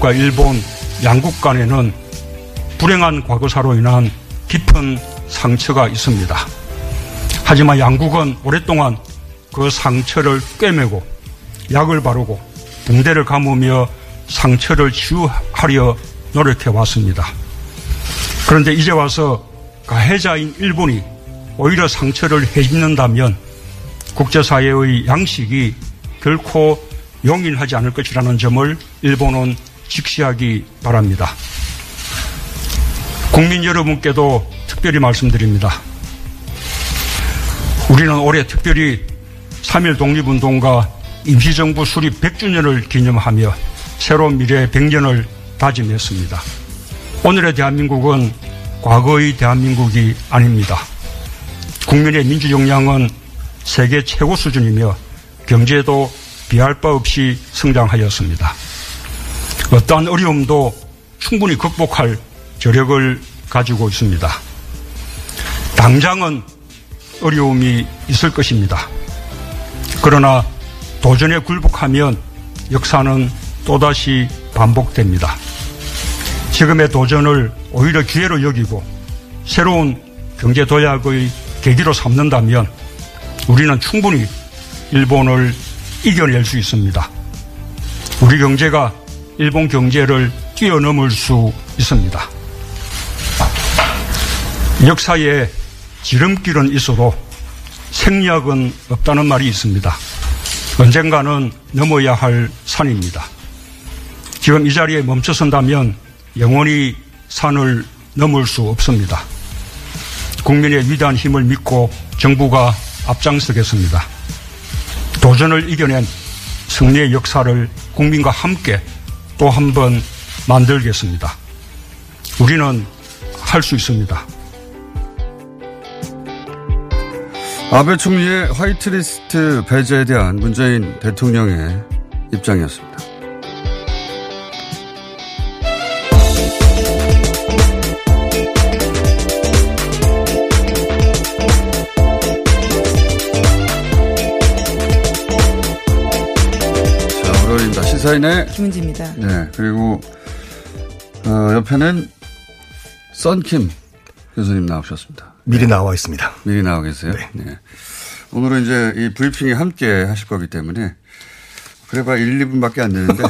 한국과 일본 양국 간에는 불행한 과거사로 인한 깊은 상처가 있습니다. 하지만 양국은 오랫동안 그 상처를 꿰매고 약을 바르고 붕대를 감으며 상처를 치유하려 노력해 왔습니다. 그런데 이제 와서 가해자인 일본이 오히려 상처를 해집는다면 국제사회의 양식이 결코 용인하지 않을 것이라는 점을 일본은 직시하기 바랍니다. 국민 여러분께도 특별히 말씀드립니다. 우리는 올해 특별히 3.1 독립운동과 임시정부 수립 100주년을 기념하며 새로운 미래 100년을 다짐했습니다. 오늘의 대한민국은 과거의 대한민국이 아닙니다. 국민의 민주 역량은 세계 최고 수준이며 경제도 비할 바 없이 성장하였습니다. 어떠한 어려움도 충분히 극복할 저력을 가지고 있습니다. 당장은 어려움이 있을 것입니다. 그러나 도전에 굴복하면 역사는 또다시 반복됩니다. 지금의 도전을 오히려 기회로 여기고 새로운 경제 도약의 계기로 삼는다면 우리는 충분히 일본을 이겨낼 수 있습니다. 우리 경제가 일본 경제를 뛰어넘을 수 있습니다. 역사에 지름길은 있어도 생략은 없다는 말이 있습니다. 언젠가는 넘어야 할 산입니다. 지금 이 자리에 멈춰선다면 영원히 산을 넘을 수 없습니다. 국민의 위대한 힘을 믿고 정부가 앞장서겠습니다. 도전을 이겨낸 승리의 역사를 국민과 함께 또 한 번 만들겠습니다. 우리는 할 수 있습니다. 아베 총리의 화이트리스트 배제에 대한 문재인 대통령의 입장이었습니다. 시사인의 김은지입니다. 네, 그리고, 어, 옆에는 썬킴 교수님 나오셨습니다. 미리 나와 있습니다. 미리 나와 계세요. 네. 오늘은 이제 이 브리핑이 함께 하실 거기 때문에 그래봐 1, 2분밖에 안 되는데.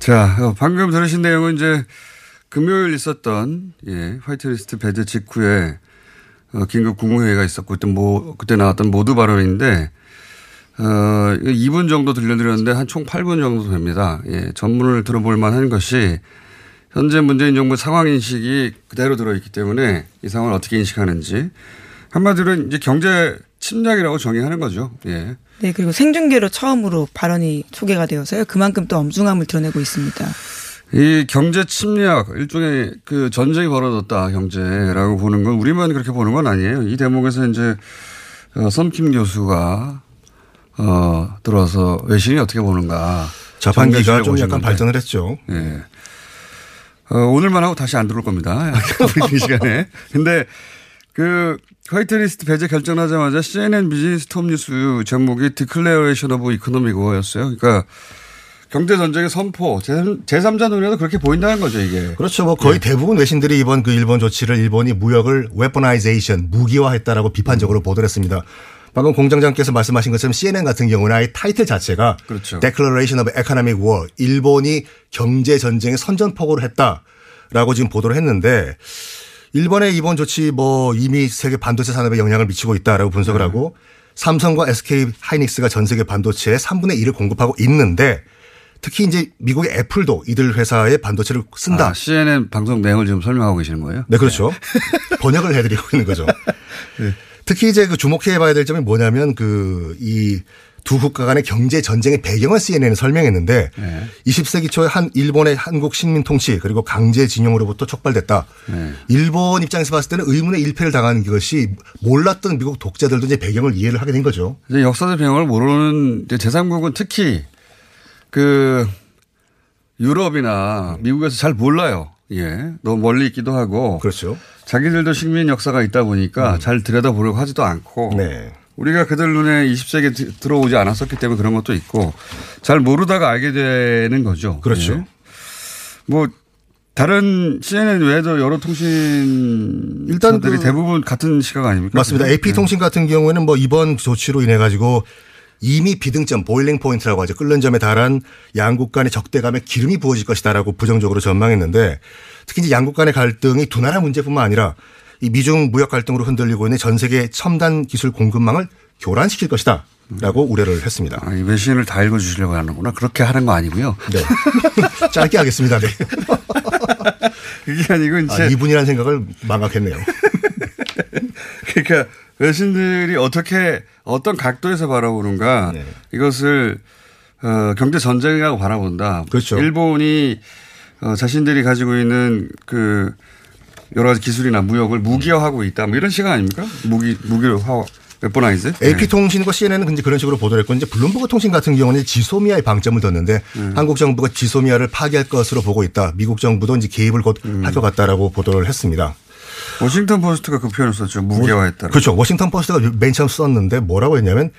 자, 어, 방금 들으신 내용은 이제 금요일 있었던 예, 화이트리스트 배제 직후에 어, 긴급 국무회의가 있었고 그때 뭐 그때 나왔던 모두 발언인데 어, 2분 정도 들려드렸는데 한 총 8분 정도 됩니다. 예, 전문을 들어볼 만한 것이 현재 문재인 정부 상황 인식이 그대로 들어있기 때문에 이 상황을 어떻게 인식하는지 한마디로 이제 경제 침략이라고 정의하는 거죠. 예. 네, 그리고 생중계로 처음으로 발언이 소개가 되어서요. 그만큼 또 엄중함을 드러내고 있습니다. 이 경제 침략 일종의 그 전쟁이 벌어졌다 경제라고 보는 건 우리만 그렇게 보는 건 아니에요. 이 대목에서 이제 어, 선킴 교수가 어 들어와서 외신이 어떻게 보는가 자판기가 좀 약간 건데. 발전을 했죠. 예. 어, 오늘만 하고 다시 안 들어올 겁니다. 브리핑 시간에. 근데 그 화이트리스트 배제 결정하자마자 CNN 비즈니스 톱 뉴스 제목이 Declaration of Economic War였어요. 그러니까 경제 전쟁의 선포, 제3자 눈에도 그렇게 보인다는 거죠, 이게. 그렇죠. 뭐 거의 대부분 외신들이 이번 그 일본 조치를 일본이 무역을 weaponization, 무기화했다라고 비판적으로 보도를 했습니다. 방금 공장장께서 말씀하신 것처럼 CNN 같은 경우는 아예 타이틀 자체가 그렇죠. Declaration of Economic War, 일본이 경제 전쟁에 선전포고를 했다라고 지금 보도를 했는데 일본의 이번 조치 뭐 이미 세계 반도체 산업에 영향을 미치고 있다라고 분석을 네. 하고 삼성과 SK 하이닉스가 전 세계 반도체의 3분의 1을 공급하고 있는데 특히 이제 미국의 애플도 이들 회사의 반도체를 쓴다. 아, CNN 방송 내용을 지금 설명하고 계시는 거예요? 네, 그렇죠. 번역을 해드리고 있는 거죠. 네. 특히 이제 그 주목해 봐야 될 점이 뭐냐면 그 이 두 국가 간의 경제 전쟁의 배경을 CNN은 설명했는데 네. 20세기 초에 한 일본의 한국 식민 통치 그리고 강제징용으로부터 촉발됐다. 네. 일본 입장에서 봤을 때는 의문의 일패를 당한 것이 몰랐던 미국 독자들도 이제 배경을 이해를 하게 된 거죠. 이제 역사적 배경을 모르는 이제 제3국은 특히 그 유럽이나 미국에서 잘 몰라요. 예. 너무 멀리 있기도 하고. 그렇죠. 자기들도 식민 역사가 있다 보니까 잘 들여다보려고 하지도 않고. 네. 우리가 그들 눈에 20세기에 드- 들어오지 않았었기 때문에 그런 것도 있고 잘 모르다가 알게 되는 거죠. 그렇죠. 예. 뭐 다른 CNN 외에도 여러 통신 일단 일단들이 그- 대부분 같은 시각 아닙니까? 맞습니다. 네. AP통신 같은 경우에는 뭐 이번 조치로 인해 가지고 이미 비등점, boiling point라고 하죠. 끓는 점에 달한 양국 간의 적대감에 기름이 부어질 것이다라고 부정적으로 전망했는데 특히 이제 양국 간의 갈등이 두 나라 문제뿐만 아니라 이 미중 무역 갈등으로 흔들리고 있는 전 세계 첨단 기술 공급망을 교란시킬 것이다 라고 우려를 했습니다. 아, 이 외신을 다 읽어주시려고 하는구나. 그렇게 하는 거 아니고요. 네. 짧게 하겠습니다. 네. 그게 아니고 아, 이제 이분이라는 생각을 망각했네요. 그러니까 외신들이 어떻게 어떤 각도에서 바라보는가 네. 이것을 어, 경제 전쟁이라고 바라본다. 그렇죠. 일본이 어, 자신들이 가지고 있는 그 여러 가지 기술이나 무역을 무기화하고 있다. 뭐 이런 시각 아닙니까? 무기 무기를 화 weaponize. AP 통신과 CNN은 그런 식으로 보도를 했고 이제 블룸버그 통신 같은 경우는 지소미아의 방점을 뒀는데 음. 한국 정부가 지소미아를 파기할 것으로 보고 있다. 미국 정부도 이제 개입을 곧 음. 할것 같다라고 보도를 했습니다. 워싱턴 포스트가 그 표현을 썼죠. 무기화했다. 그렇죠. 워싱턴 포스트가 맨 처음 썼는데 뭐라고 했냐면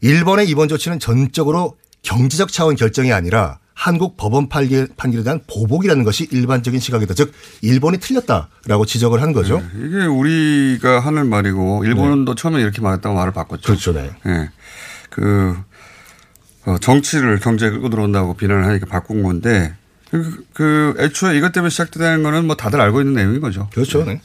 일본의 이번 조치는 전적으로 경제적 차원 결정이 아니라 한국 법원 판결, 판결에 대한 보복이라는 것이 일반적인 시각이다. 즉 일본이 틀렸다라고 지적을 한 거죠. 이게 우리가 하는 말이고 일본도 처음에 이렇게 말했다고 말을 바꿨죠. 네. 그렇죠. 네. 예. 그, 어, 정치를 경제에 끌고 들어온다고 비난을 하니까 바꾼 건데 그, 그 애초에 이것 때문에 시작되는 거는 뭐 다들 알고 있는 내용인 거죠. 그렇죠. 네.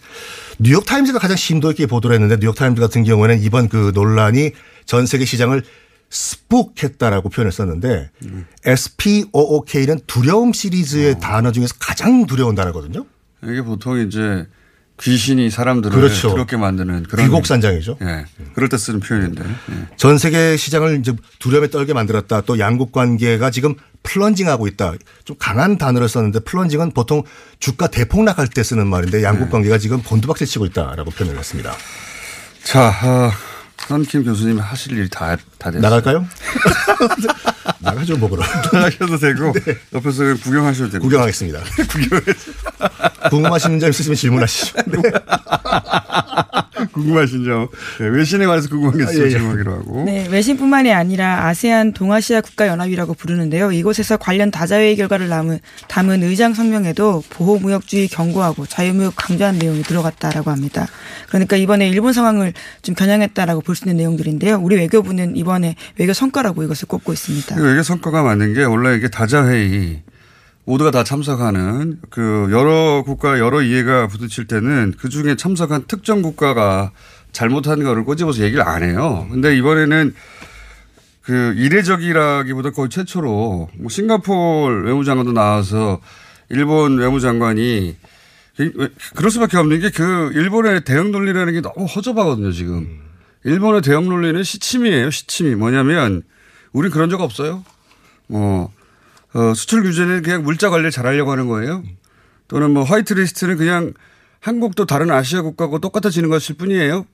뉴욕 타임즈가 가장 심도 있게 보도를 했는데 뉴욕 타임즈 같은 경우에는 이번 그 논란이 전 세계 시장을 spook했다라고 표현을 썼는데 SPOOK는 두려움 시리즈의 단어 중에서 가장 두려운 단어거든요. 이게 보통 이제 귀신이 사람들을 그렇죠. 두렵게 만드는 그런 귀곡산장이죠. 예. 그럴 때 쓰는 표현인데. 예. 전 세계 시장을 이제 두려움에 떨게 만들었다. 또 양국 관계가 지금 플런징하고 있다. 좀 강한 단어를 썼는데 플런징은 보통 주가 대폭락할 때 쓰는 말인데 양국 네. 관계가 지금 곤두박질 치고 있다라고 표현을 했습니다. 자, 어, 선킴 교수님 하실 일이 다, 다 됐어요. 나갈까요? 나가죠, 먹으러. 나가셔도 되고 옆에서 그냥 구경하셔도 되고. 구경하겠습니다. 궁금하신 점 있으시면 질문하시죠. 궁금하신 점. 네, 외신에 관해서 궁금한 게 있어요. 아, 예, 예. 질문하기로 하고. 네, 외신뿐만이 아니라 아세안 동아시아 국가연합이라고 부르는데요. 이곳에서 관련 다자회의 결과를 담은, 담은 의장 성명에도 보호무역주의 경고하고 자유무역 강조한 내용이 들어갔다라고 합니다. 그러니까 이번에 일본 상황을 좀 겨냥했다라고 볼 수 있는 내용들인데요. 우리 외교부는 이번에 외교 성과라고 이것을 꼽고 있습니다. 이게 성과가 맞는 게 원래 이게 다자회의 모두가 다 참석하는 그 여러 국가 여러 이해가 부딪힐 때는 그 중에 참석한 특정 국가가 잘못한 거를 꼬집어서 얘기를 안 해요. 근데 이번에는 그 이례적이라기보다 거의 최초로 뭐 싱가포르 외무장관도 나와서 일본 외무장관이 그럴 수밖에 없는 게 그 일본의 대응 논리라는 게 너무 허접하거든요, 지금. 일본의 대응 논리는 시침이에요, 시침이. 뭐냐면 우린 그런 적 없어요. 뭐, 어, 수출 규제는 그냥 물자 관리를 잘 하려고 하는 거예요. 또는 뭐 화이트 리스트는 그냥 한국도 다른 아시아 국가하고 똑같아지는 것일 뿐이에요.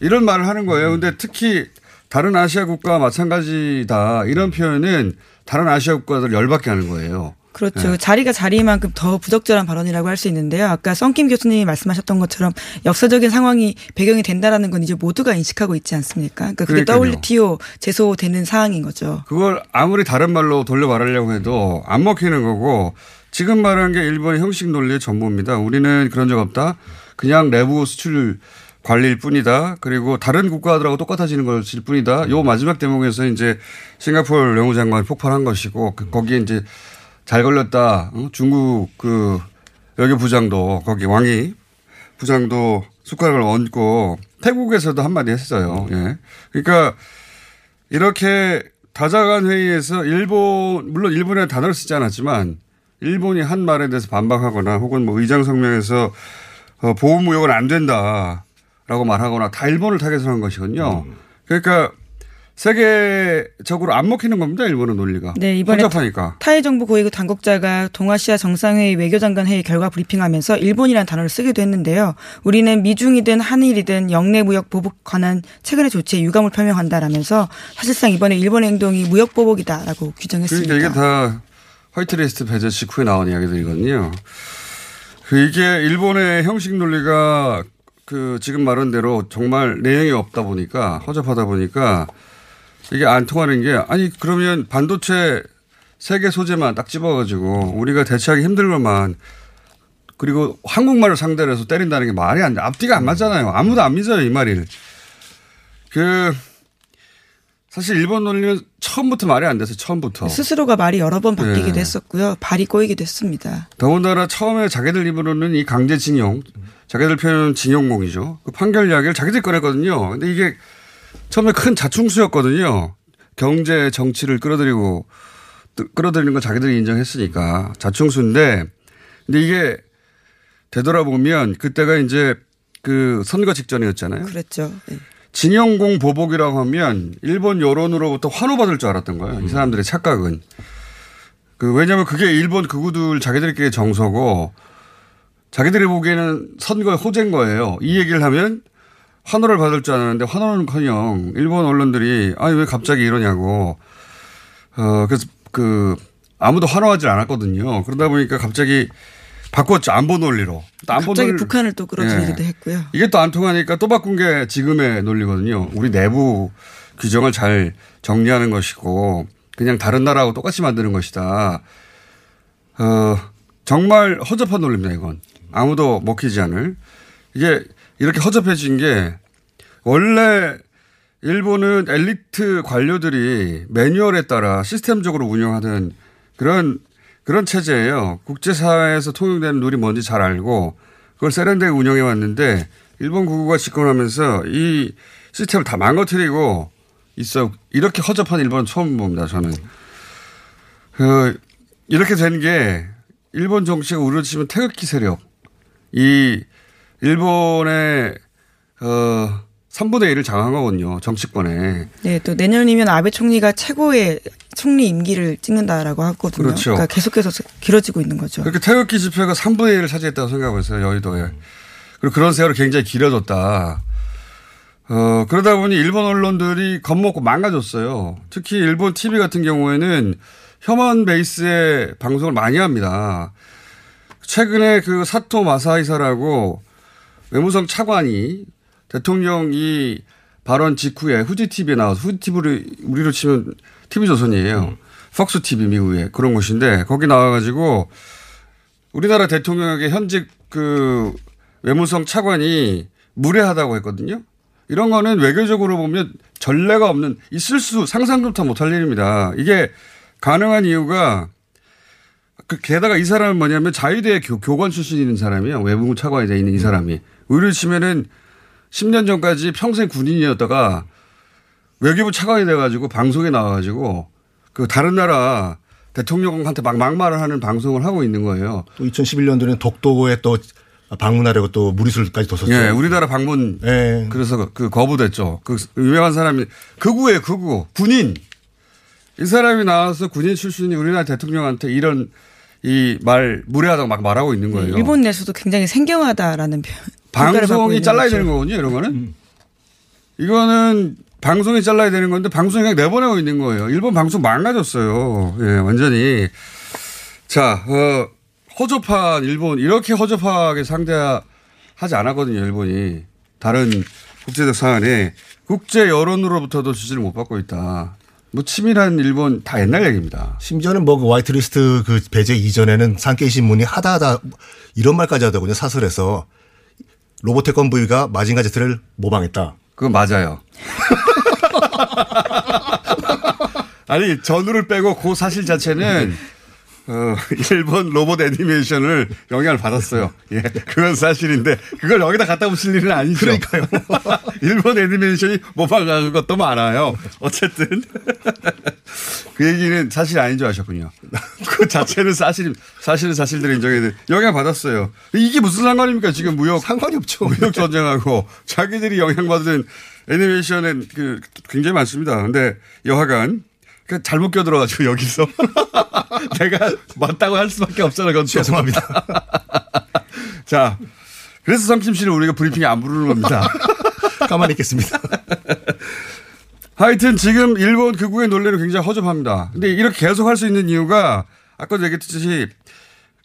이런 말을 하는 거예요. 근데 특히 다른 아시아 국가와 마찬가지다. 이런 표현은 다른 아시아 국가들 열받게 하는 거예요. 그렇죠. 네. 자리가 자리만큼 더 부적절한 발언이라고 할 수 있는데요. 아까 썬킴 교수님이 말씀하셨던 것처럼 역사적인 상황이 배경이 된다라는 건 이제 모두가 인식하고 있지 않습니까? 그러니까 그게 그러니까요. WTO 제소되는 사항인 거죠. 그걸 아무리 다른 말로 돌려 말하려고 해도 안 먹히는 거고 지금 말한 게 일본의 형식 논리의 전부입니다. 우리는 그런 적 없다. 그냥 내부 수출 관리일 뿐이다. 그리고 다른 국가들하고 똑같아지는 것일 뿐이다. 요 마지막 대목에서 이제 싱가포르 외무장관이 폭발한 것이고 그 거기에 이제 잘 걸렸다. 어? 중국 그 외교 부장도 거기 왕이 부장도 숟가락을 얹고 태국에서도 한마디 했어요. 예. 그러니까 이렇게 다자간 회의에서 일본 물론 일본의 단어를 쓰지 않았지만 일본이 한 말에 대해서 반박하거나 혹은 뭐 의장 성명에서 어, 보호무역은 안 된다라고 말하거나 다 일본을 타겟으로 한 것이거든요. 그러니까 세계적으로 안 먹히는 겁니다. 일본의 논리가. 네, 이번에 혼잡하니까. 타이 정부 고위급 당국자가 동아시아 정상회의 외교장관 회의 결과 브리핑하면서 일본이라는 단어를 쓰기도 했는데요. 우리는 미중이든 한일이든 영내 무역 보복 관한 최근의 조치에 유감을 표명한다라면서 사실상 이번에 일본의 행동이 무역 보복이다라고 규정했습니다. 그러니까 이게 다 화이트리스트 배제 직후에 나온 이야기들이거든요. 그 이게 일본의 형식 논리가 그 지금 말한 대로 정말 내용이 없다 보니까 허접하다 보니까 이게 안 통하는 게 아니 그러면 반도체 세계 소재만 딱 집어가지고 우리가 대체하기 힘든 것만 그리고 한국말을 상대로 해서 때린다는 게 말이 안 돼. 앞뒤가 안 맞잖아요. 아무도 안 믿어요, 이 말을. 그, 사실 일본 논리는 처음부터 말이 안 돼서 처음부터. 스스로가 말이 여러 번 바뀌기도 네. 했었고요. 발이 꼬이기도 했습니다. 더군다나 처음에 자기들 입으로는 이 강제징용, 자기들 표현은 징용공이죠. 그 판결 이야기를 자기들이 꺼냈거든요. 근데 이게 처음에 큰 자충수였거든요. 경제 정치를 끌어들이고 뜨- 끌어들이는 건 자기들이 인정했으니까 자충수인데 근데 이게 되돌아보면 그때가 이제 그 선거 직전이었잖아요. 그랬죠. 네. 징용공 보복이라고 하면 일본 여론으로부터 환호받을 줄 알았던 거예요. 이 사람들의 착각은. 그 왜냐하면 그게 일본 극우들 자기들끼리 정서고 자기들이 보기에는 선거의 호재인 거예요. 이 얘기를 하면 환호를 받을 줄 알았는데 환호는커녕 일본 언론들이 아니 왜 갑자기 이러냐고. 어 그래서 그 아무도 환호하지 않았거든요. 그러다 보니까 갑자기 바꿨죠 안보 논리로. 또 안보 갑자기 논리- 북한을 또 끌어들이기도 예. 했고요. 이게 또 안 통하니까 또 바꾼 게 지금의 논리거든요. 우리 내부 규정을 잘 정리하는 것이고 그냥 다른 나라하고 똑같이 만드는 것이다. 어, 정말 허접한 논리입니다, 이건. 아무도 먹히지 않을. 이게 이렇게 허접해진 게 원래 일본은 엘리트 관료들이 매뉴얼에 따라 시스템적으로 운영하는 그런 그런 체제예요. 국제사회에서 통용되는 룰이 뭔지 잘 알고 그걸 세련되게 운영해 왔는데 일본 국우가 집권하면서 이 시스템을 다 망가뜨리고 있어 이렇게 허접한 일본은 처음 봅니다. 저는 그 이렇게 된 게 일본 정치가 우리로 치면 태극기 세력 이 일본의 어 3분의 1을 장악한 거거든요. 정치권에. 네, 또 내년이면 아베 총리가 최고의 총리 임기를 찍는다라고 하거든요. 그렇죠. 러니까 계속해서 길어지고 있는 거죠. 그렇게 태극기 집회가 3분의 1을 차지했다고 생각하고 있어요. 여의도에. 그리고 그런 세월이 굉장히 길어졌다. 어, 그러다 보니 일본 언론들이 겁먹고 망가졌어요. 특히 일본 TV 같은 경우에는 혐한 베이스의 방송을 많이 합니다. 최근에 그 사토 마사이사라고 외무성 차관이 대통령이 발언 직후에 후지 TV에 나와서 후지 TV를 우리로 치면 TV 조선이에요. 폭스 TV 미국에 그런 곳인데 거기 나와가지고 우리나라 대통령에게 현직 그 외무성 차관이 무례하다고 했거든요. 이런 거는 외교적으로 보면 전례가 없는 있을 수 상상조차 못할 일입니다. 이게 가능한 이유가 그 게다가 이 사람은 뭐냐면 자유대 교, 교관 출신인 사람이야. 외국무 차관이 돼 있는 이 사람이. 의료 치면은 10년 전까지 평생 군인이었다가 외교부 차관이 돼가지고 방송에 나와가지고 그 다른 나라 대통령한테 막 막말을 하는 방송을 하고 있는 거예요. 또 2011년도에는 독도에 또 방문하려고 또 무리수까지 뒀었죠. 예, 우리나라 방문 예. 그래서 그 거부됐죠. 그 유명한 사람이 극우예요, 극우. 군인. 이 사람이 나와서 군인 출신이 우리나라 대통령한테 이런 이 말 무례하다고 막 말하고 있는 거예요. 일본 내에서도 굉장히 생경하다라는 표현. 방송이 잘라야. 되는 거거든요, 이런 거는. 이거는 방송이 잘라야 되는 건데 방송이 그냥 내보내고 있는 거예요. 일본 방송 망가졌어요. 예, 완전히. 자, 어, 허접한 일본, 이렇게 허접하게 상대하지 않았거든요, 일본이. 다른 국제적 사안에 국제 여론으로부터도 지지를 못 받고 있다. 뭐 치밀한 일본 다 옛날 얘기입니다. 심지어는 뭐 그 화이트리스트 그 배제 이전에는 산케이 신문이 하다 하다 이런 말까지 하더군요. 사설에서 로보태권 V가 마징가 제트를 모방했다. 그거 맞아요. 아니 전우를 빼고 그 사실 자체는 어, 일본 로봇 애니메이션을 영향을 받았어요. 예, 그건 사실인데 그걸 여기다 갖다 붙일 일은 아니죠. 그러니까요. 일본 애니메이션이 모방하는 것도 많아요. 어쨌든 그 얘기는 사실 아닌 줄 아셨군요. 그 자체는 사실 사실은 사실대로 인정해야 돼. 영향 받았어요. 이게 무슨 상관입니까? 지금 무역 상관이 없죠. 무역 전쟁하고 자기들이 영향 받은 애니메이션은 그 굉장히 많습니다. 근데 여하간 그 잘못 껴들어가지고 여기서 내가 맞다고 할 수밖에 없잖아. 또. 죄송합니다. 자, 그래서 성킴 씨를 우리가 브리핑에 안 부르는 겁니다. 가만히 있겠습니다. 하여튼 지금 일본 극우의 논리는 굉장히 허접합니다. 근데 이렇게 계속 할 수 있는 이유가 아까도 얘기했듯이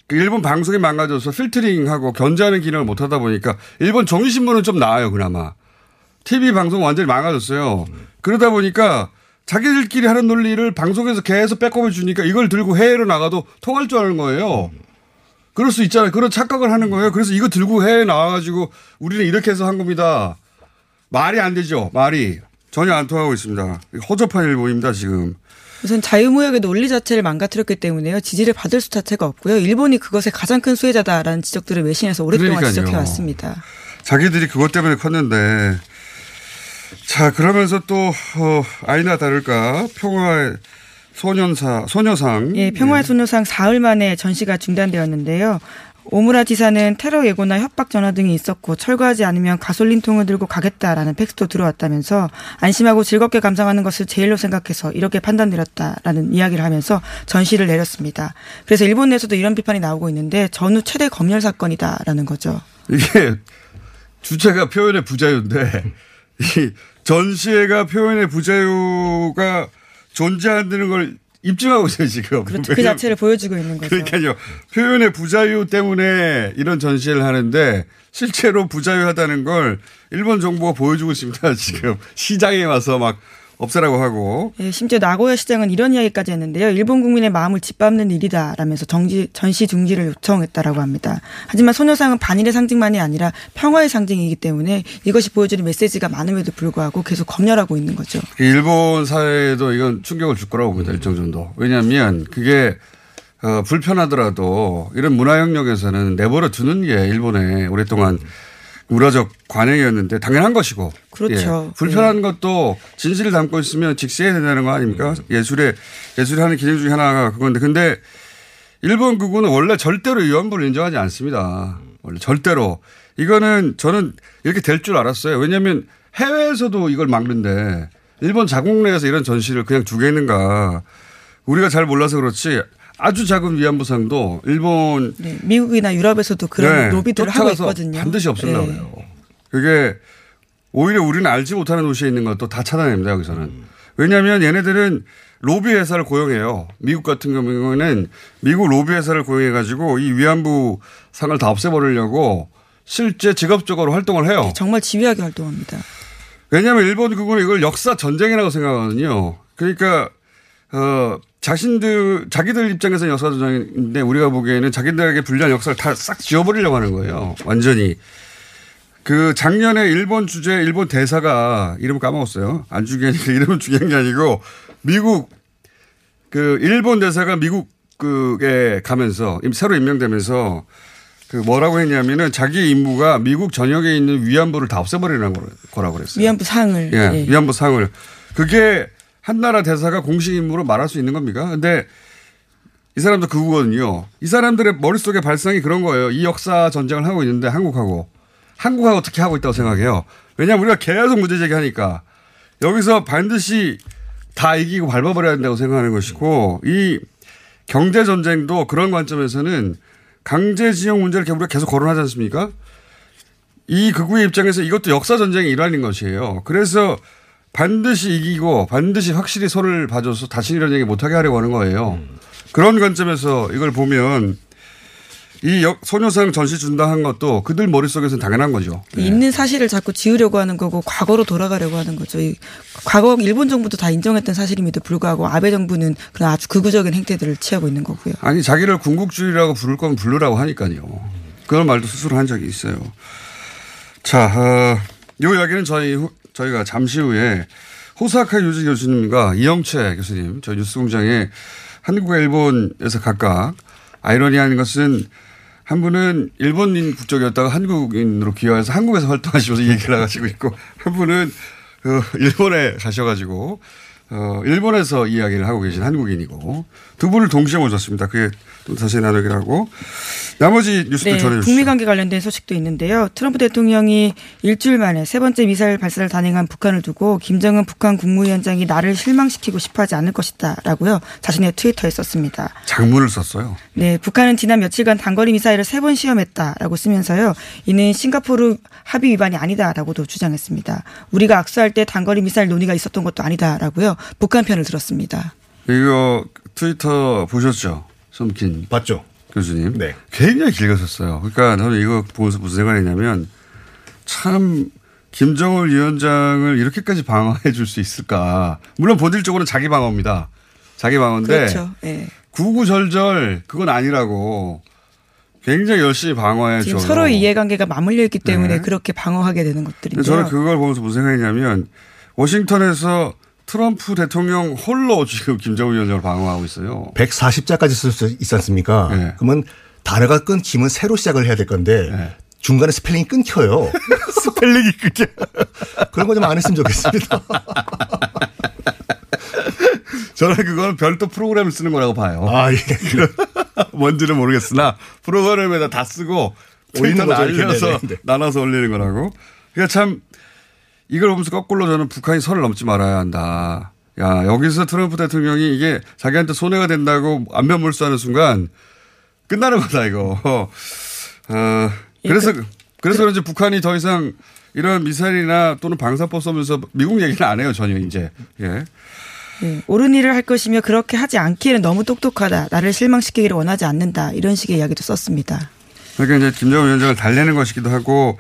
그 일본 방송이 망가져서 필터링하고 견제하는 기능을 못 하다 보니까 일본 종이신문은 좀 나아요, 그나마. TV 방송 완전히 망가졌어요. 그러다 보니까 자기들끼리 하는 논리를 방송에서 계속 빼꼼해 주니까 이걸 들고 해외로 나가도 통할 줄 아는 거예요. 그럴 수 있잖아요. 그런 착각을 하는 거예요. 그래서 이거 들고 해외에 나와가지고 우리는 이렇게 해서 한 겁니다. 말이 안 되죠. 말이. 전혀 안 통하고 있습니다. 허접한 일본입니다, 지금. 우선 자유무역의 논리 자체를 망가뜨렸기 때문에요. 지지를 받을 수 자체가 없고요. 일본이 그것의 가장 큰 수혜자다라는 지적들을 외신에서 오랫동안 그러니까요. 지적해 왔습니다. 자기들이 그것 때문에 컸는데. 자, 그러면서 또, 어, 아이나 다를까. 평화의 소년사, 소녀상. 예, 평화의 소녀상 사흘 만에 전시가 중단되었는데요. 오무라 지사는 테러 예고나 협박 전화 등이 있었고 철거하지 않으면 가솔린통을 들고 가겠다라는 팩스도 들어왔다면서 안심하고 즐겁게 감상하는 것을 제일로 생각해서 이렇게 판단 내렸다라는 이야기를 하면서 전시를 내렸습니다. 그래서 일본 내에서도 이런 비판이 나오고 있는데 전후 최대 검열 사건이다라는 거죠. 이게 주체가 표현의 부자유인데 이 전시회가 표현의 부자유가 존재한다는 걸 입증하고 있어요 지금. 그렇죠. 그 자체를 보여주고 있는 거죠. 그러니까요. 표현의 부자유 때문에 이런 전시회를 하는데 실제로 부자유하다는 걸 일본 정부가 보여주고 있습니다. 지금 시장에 와서 막 없애라고 하고. 예, 심지어 나고야 시장은 이런 이야기까지 했는데요. 일본 국민의 마음을 짓밟는 일이다라면서 정지, 전시 중지를 요청했다라고 합니다. 하지만 소녀상은 반일의 상징만이 아니라 평화의 상징이기 때문에 이것이 보여주는 메시지가 많음에도 불구하고 계속 검열하고 있는 거죠. 일본 사회에도 이건 충격을 줄 거라고 봅니다. 일정 정도. 왜냐하면 그게 어, 불편하더라도 이런 문화 영역에서는 내버려 두는 게 일본의 오랫동안 문화적 관행이었는데 당연한 것이고. 그렇죠. 예. 불편한 것도 진실을 담고 있으면 직시해야 된다는 거 아닙니까? 예술의, 예술이 하는 기능 중에 하나가 그건데. 근데 일본 극우는 원래 절대로 위안부를 인정하지 않습니다. 원래 절대로. 이거는 저는 이렇게 될 줄 알았어요. 왜냐하면 해외에서도 이걸 막는데 일본 자국 내에서 이런 전시를 그냥 두게 있는가. 우리가 잘 몰라서 그렇지 아주 작은 위안부상도 일본 네, 미국이나 유럽에서도 그런 네, 로비들을 하고 있거든요. 반드시 없애려고 네. 해요. 그게 오히려 우리는 알지 못하는 도시에 있는 것도 다 차단합니다, 여기서는. 왜냐하면 얘네들은 로비 회사를 고용해요. 미국 같은 경우에는 미국 로비 회사를 고용해 가지고 이 위안부 상을 다 없애버리려고 실제 직업적으로 활동을 해요. 정말 지휘하게 활동합니다. 왜냐하면 일본 그거는 이걸 역사 전쟁이라고 생각하거든요. 그러니까 어 자신들 자기들 입장에서는 역사 전쟁인데 우리가 보기에는 자기들에게 불리한 역사를 다 싹 지워버리려고 하는 거예요. 완전히. 그 작년에 일본 주재 일본 대사가 이름을 까먹었어요. 안 중요하니까 이름을 중요한 게 아니고 미국 그 일본 대사가 미국 미국에 가면서 임- 새로 임명되면서 그 뭐라고 했냐면은 자기 임무가 미국 전역에 있는 위안부를 다 없애버리는 거- 거라고 그랬어요. 위안부 상을 예, 예. 위안부 상을. 그게 한 나라 대사가 공식 임무로 말할 수 있는 겁니까? 근데 이 사람도 그거거든요. 이 사람들의 머릿속에 발상이 그런 거예요. 이 역사 전쟁을 하고 있는데 한국하고. 한국하고 어떻게 하고 있다고 생각해요. 왜냐하면 우리가 계속 문제 제기하니까 여기서 반드시 다 이기고 밟아버려야 된다고 생각하는 것이고 이 경제 전쟁도 그런 관점에서는 강제징용 문제를 우리가 계속 거론하지 않습니까? 이 극우의 입장에서 이것도 역사 전쟁의 일환인 것이에요. 그래서 반드시 이기고 반드시 확실히 손을 봐줘서 다시 이런 얘기 못하게 하려고 하는 거예요. 그런 관점에서 이걸 보면 이 역- 소녀상 전시 준다 한 것도 그들 머릿속에서는 당연한 거죠. 네. 있는 사실을 자꾸 지우려고 하는 거고 과거로 돌아가려고 하는 거죠. 이 과거 일본 정부도 다 인정했던 사실임에도 불구하고 아베 정부는 그런 아주 극우적인 행태들을 취하고 있는 거고요. 아니 자기를 군국주의라고 부를 거면 부르라고 하니까요. 그런 말도 스스로 한 적이 있어요. 자, 어, 이 이야기는 저희 후- 저희가 잠시 후에 호사카 유지 교수님과 이영채 교수님 저희 뉴스공장에 한국과 일본에서 각각 아이러니한 것은 한 분은 일본인 국적이었다가 한국인으로 귀화해서 한국에서 활동하시면서 이 얘기를 하시고 있고 한 분은 그 일본에 가셔가지고 어, 일본에서 이야기를 하고 계신 한국인이고 두 분을 동시에 모셨습니다. 그게 좀 자세히 나누기를 하고 나머지 뉴스도 네, 전해주시죠. 북미 관계 관련된 소식도 있는데요. 트럼프 대통령이 일주일 만에 세 번째 미사일 발사를 단행한 북한을 두고 김정은 북한 국무위원장이 나를 실망시키고 싶어하지 않을 것이다라고요. 자신의 트위터에 썼습니다. 장문을 썼어요. 네, 북한은 지난 며칠간 단거리 미사일을 세 번 시험했다라고 쓰면서요. 이는 싱가포르 합의 위반이 아니다라고도 주장했습니다. 우리가 악수할 때 단거리 미사일 논의가 있었던 것도 아니다라고요. 북한 편을 들었습니다. 이거 트위터 보셨죠? Somkin 봤죠? 교수님. 네. 굉장히 길었었어요. 그러니까 저는 이거 보면서 무슨 생각이냐면 참 김정을 위원장을 이렇게까지 방어해 줄 수 있을까. 물론 본질적으로는 자기 방어입니다. 자기 방어인데 그렇죠. 예. 구구절절 그건 아니라고 굉장히 열심히 방어해 지금 줘. 서로 이해관계가 맞물려 있기 때문에 네. 그렇게 방어하게 되는 근데 것들인데요. 저는 그걸 보면서 무슨 생각이냐면 워싱턴에서 트럼프 대통령 홀로 지금 김정은 위원장을 방어하고 있어요. 140자까지 쓸 수 있지 않습니까? 네. 그러면 단어가 끊기면 새로 시작을 해야 될 건데 네. 중간에 스펠링이 끊겨요. 스펠링이 그게 그런 거 좀 안 했으면 좋겠습니다. 저는 그거는 별도 프로그램을 쓰는 거라고 봐요. 아, 예. 뭔지는 모르겠으나 프로그램에다 다 쓰고 올리는 거죠, 네. 나눠서 올리는 거라고. 그러니까 참 이걸 보면서 거꾸로 저는 북한이 선을 넘지 말아야 한다. 야 여기서 트럼프 대통령이 이게 자기한테 손해가 된다고 안면물수하는 순간 끝나는 거다 이거. 어, 그래서 그래서 그런지 북한이 더 이상 이런 미사일이나 또는 방사법 쏘면서 미국 얘기는 안 해요 전혀 이제. 예. 예, 옳은 일을 할 것이며 그렇게 하지 않기에는 너무 똑똑하다. 나를 실망시키기를 원하지 않는다. 이런 식의 이야기도 썼습니다. 그러니까 이제 김정은 위원장을 달래는 것이기도 하고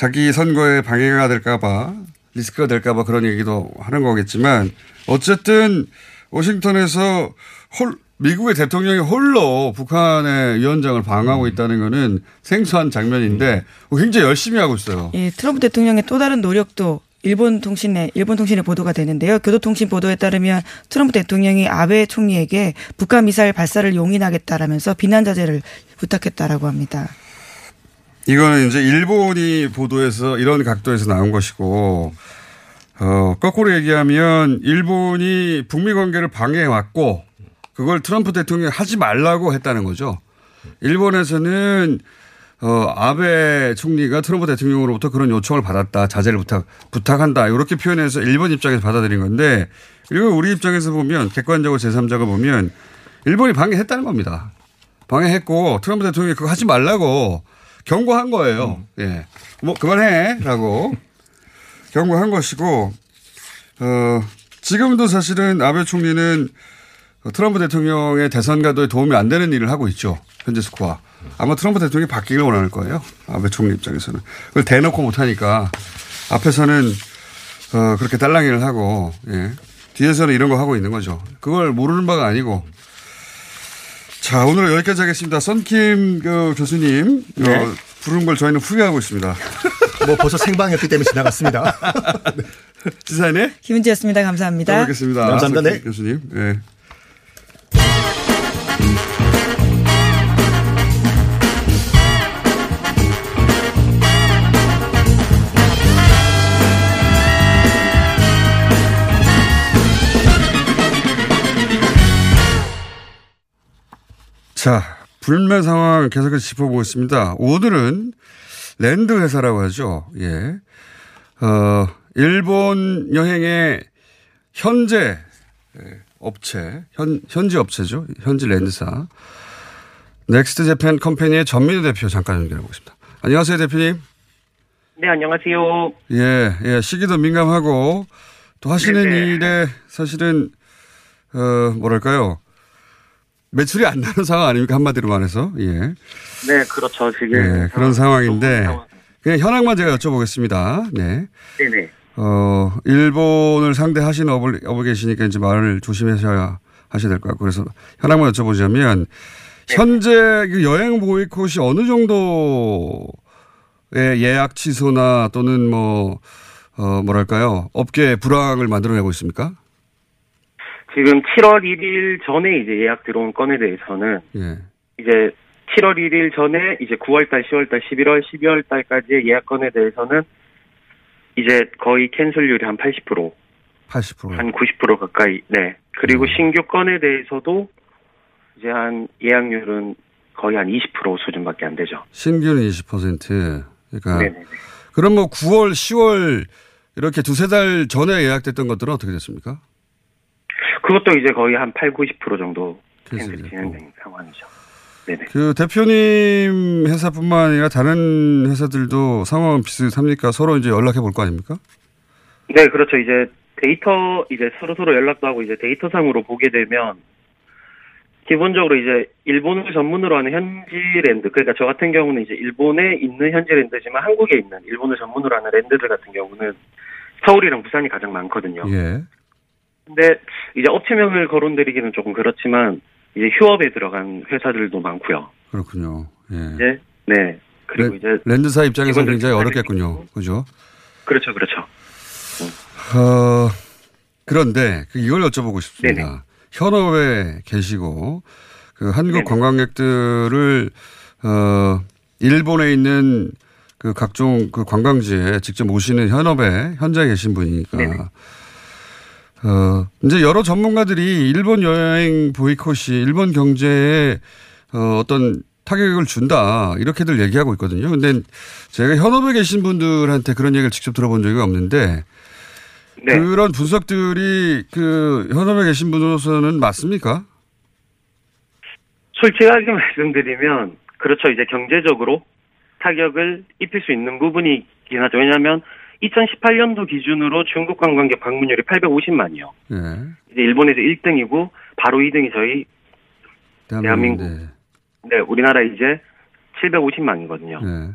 자기 선거에 방해가 될까봐 리스크가 될까봐 그런 얘기도 하는 거겠지만 어쨌든 워싱턴에서 홀 미국의 대통령이 홀로 북한의 위원장을 방어하고 있다는 거는 생소한 장면인데 굉장히 열심히 하고 있어요. 예, 트럼프 대통령의 또 다른 노력도 일본 통신에 일본 통신에 보도가 되는데요. 교도통신 보도에 따르면 트럼프 대통령이 아베 총리에게 북한 미사일 발사를 용인하겠다라면서 비난 자제를 부탁했다라고 합니다. 이거는 이제 일본이 보도해서 이런 각도에서 나온 것이고, 어, 거꾸로 얘기하면 일본이 북미 관계를 방해해왔고, 그걸 트럼프 대통령이 하지 말라고 했다는 거죠. 일본에서는 어, 아베 총리가 트럼프 대통령으로부터 그런 요청을 받았다. 자제를 부탁, 부탁한다. 이렇게 표현해서 일본 입장에서 받아들인 건데, 이거 우리 입장에서 보면, 객관적으로 제3자가 보면, 일본이 방해했다는 겁니다. 방해했고, 트럼프 대통령이 그거 하지 말라고 경고한 거예요. 예. 뭐, 그만해. 라고 경고한 것이고, 어, 지금도 사실은 아베 총리는 트럼프 대통령의 대선 가도에 도움이 안 되는 일을 하고 있죠. 현재 스코어. 아마 트럼프 대통령이 바뀌길 원할 거예요. 아베 총리 입장에서는. 그걸 대놓고 못하니까 앞에서는 어, 그렇게 딸랑이를 하고, 예. 뒤에서는 이런 거 하고 있는 거죠. 그걸 모르는 바가 아니고. 자, 오늘 여기까지 하겠습니다. 썬킴 그 교수님. 어, 부른 걸 저희는 후회하고 있습니다. 뭐 벌써 생방이었기 때문에 지나갔습니다. 지사님 김은지였습니다. 감사합니다. 또 뵙겠습니다. 감사합니다. 네. 교수님. 예. 자, 불매 상황 계속해서 짚어보겠습니다. 오늘은 land 회사라고 하죠. 예. 어, 일본 여행의 현재 예, 업체, 현, 현지 업체죠. 현지 land사. 넥스트 재팬 컴퍼니의 전민우 대표 잠깐 연결해 보겠습니다. 안녕하세요, 대표님. 네, 안녕하세요. 예, 예, 시기도 민감하고 또 하시는 네네. 일에 사실은, 어, 뭐랄까요. 매출이 안 나는 상황 아닙니까? 한마디로 말해서. 예. 네, 그렇죠. 지금. 예, 그런 상황인데 그냥 현황만 제가 여쭤보겠습니다. 네. 네네. 어, 일본을 상대하시는 업을, 업을 계시니까 이제 말을 조심하셔야 하셔야 될 것 같고 그래서 현황만 여쭤보자면 네. 현재 그 여행 보이콧이 어느 정도의 예약 취소나 또는 뭐, 어, 뭐랄까요. 업계 불황을 만들어내고 있습니까? 지금 7월 1일 전에 이제 예약 들어온 건에 대해서는 예. 이제 7월 1일 전에 이제 9월달, 10월달, 11월, 12월달까지의 예약 건에 대해서는 이제 거의 캔슬률이 한 80%, 80%, 한 90% 가까이. 네. 그리고 음. 신규 건에 대해서도 이제 한 예약률은 거의 한 20% 수준밖에 안 되죠. 신규는 20%. 그러니까 네네네. 그럼 뭐 9월, 10월 이렇게 두세 달 전에 예약됐던 것들은 어떻게 됐습니까? 그것도 이제 거의 한 8, 90% 정도 진행된 상황이죠. 네네. 그 대표님 회사뿐만 아니라 다른 회사들도 상황은 비슷합니까? 서로 이제 연락해 볼 거 아닙니까? 네, 그렇죠. 이제 데이터 이제 서로 서로 연락도 하고 이제 데이터상으로 보게 되면 기본적으로 이제 일본을 전문으로 하는 현지 랜드 그러니까 저 같은 경우는 이제 일본에 있는 현지 랜드지만 한국에 있는 일본을 전문으로 하는 랜드들 같은 경우는 서울이랑 부산이 가장 많거든요. 예. 근데 이제 업체명을 거론드리기는 조금 그렇지만 이제 휴업에 들어간 회사들도 많고요. 그렇군요. 예. 네. 네. 그리고 레, 이제 랜드사 입장에서 굉장히 어렵겠군요. 그죠? 그렇죠, 그렇죠. 어, 그런데 그 이걸 여쭤보고 싶습니다. 네네. 현업에 계시고 그 한국 네네. 관광객들을 어 일본에 있는 그 각종 그 관광지에 직접 모시는 현업에 현장에 계신 분이니까 네네. 어, 이제 여러 전문가들이 일본 여행 보이콧이 일본 경제에 어, 어떤 타격을 준다 이렇게들 얘기하고 있거든요. 근데 제가 현업에 계신 분들한테 그런 얘기를 직접 들어본 적이 없는데 네. 그런 분석들이 그 현업에 계신 분으로서는 맞습니까? 솔직하게 말씀드리면 그렇죠. 이제 경제적으로 타격을 입힐 수 있는 부분이긴 하죠. 왜냐하면 2018년도 기준으로 중국 관광객 방문율이 850만이요. 네. 이제 일본에서 1등이고 바로 2등이 저희 대한민국. 네. 네, 우리나라 이제 750만이거든요. 네.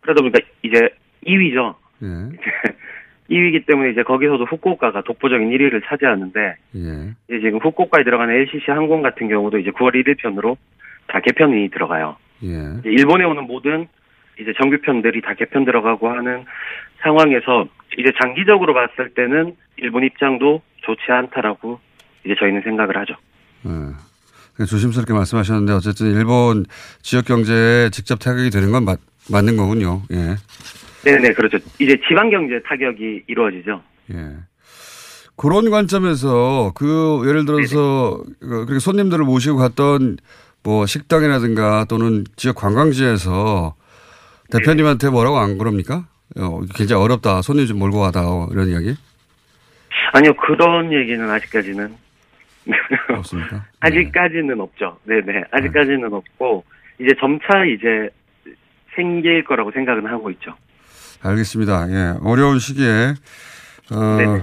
그러다 보니까 이제 2위죠. 네. 2위이기 때문에 이제 거기서도 후쿠오카가 독보적인 1위를 차지하는데 예. 이제 지금 후쿠오카에 들어가는 LCC 항공 같은 경우도 이제 9월 1일 편으로 다 개편이 들어가요. 예. 일본에 오는 모든 이제 정규편들이 다 개편 들어가고 하는 상황에서 이제 장기적으로 봤을 때는 일본 입장도 좋지 않다라고 이제 저희는 생각을 하죠. 네. 조심스럽게 말씀하셨는데 어쨌든 일본 지역 경제에 직접 타격이 되는 건 맞, 맞는 거군요. 예. 네네 그렇죠. 이제 지방 경제 타격이 이루어지죠. 예. 그런 관점에서 그 예를 들어서 네네. 그렇게 손님들을 모시고 갔던 뭐 식당이라든가 또는 지역 관광지에서 대표님한테 뭐라고 안 그럽니까? 어, 굉장히 어렵다. 손님 좀 몰고 가다. 이런 이야기? 아니요. 그런 얘기는 아직까지는. 없습니까? 네. 아직까지는 없죠. 네네. 아직까지는 네. 없고, 이제 점차 이제 생길 거라고 생각은 하고 있죠. 알겠습니다. 예. 어려운 시기에, 어,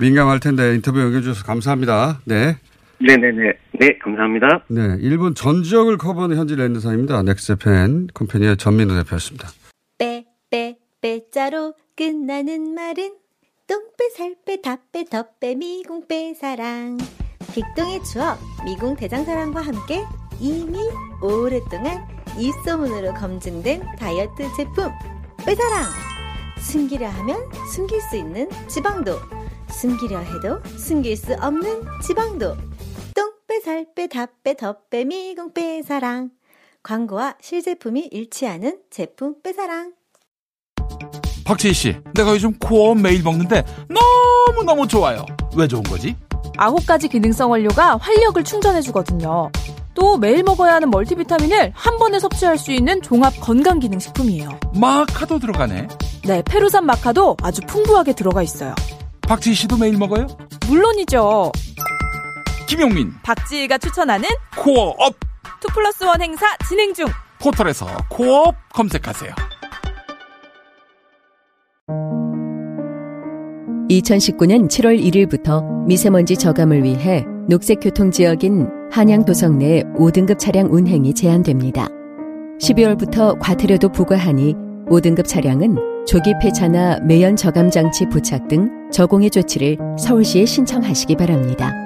민감할 텐데 인터뷰 연결주셔서 감사합니다. 네. 네네네. 네, 감사합니다. 네, 일본 전 지역을 커버하는 현지 랜드사입니다. 넥스팬 컴퍼니의 전민우 대표였습니다. 빼, 빼, 빼자로 끝나는 말은 똥빼, 살빼, 다빼, 덧빼, 미궁빼, 사랑. 빅동의 추억, 미궁 대장사랑과 함께 이미 오랫동안 입소문으로 검증된 다이어트 제품, 빼사랑! 숨기려 하면 숨길 수 있는 지방도, 숨기려 해도 숨길 수 없는 지방도, 살 빼 다빼 덧빼 미궁 빼사랑 광고와 실제품이 일치하는 제품 빼사랑 박지희 씨, 내가 요즘 코어 매일 먹는데 너무너무 좋아요. 왜 좋은 거지? 아홉 가지 기능성 원료가 활력을 충전해주거든요. 또 매일 먹어야 하는 멀티비타민을 한 번에 섭취할 수 있는 종합 건강 기능 식품이에요. 마카도 들어가네. 네, 페루산 마카도 아주 풍부하게 들어가 있어요. 박지희 씨도 매일 먹어요? 물론이죠. 김용민, 박지희가 추천하는 코어업. 2 플러스 1 행사 진행 중. 포털에서 코어업 검색하세요. 2019년 7월 1일부터 미세먼지 저감을 위해 녹색교통지역인 한양도성 내 5등급 차량 운행이 제한됩니다. 12월부터 과태료도 부과하니 5등급 차량은 조기 폐차나 매연 저감 장치 부착 등 저공해 조치를 서울시에 신청하시기 바랍니다.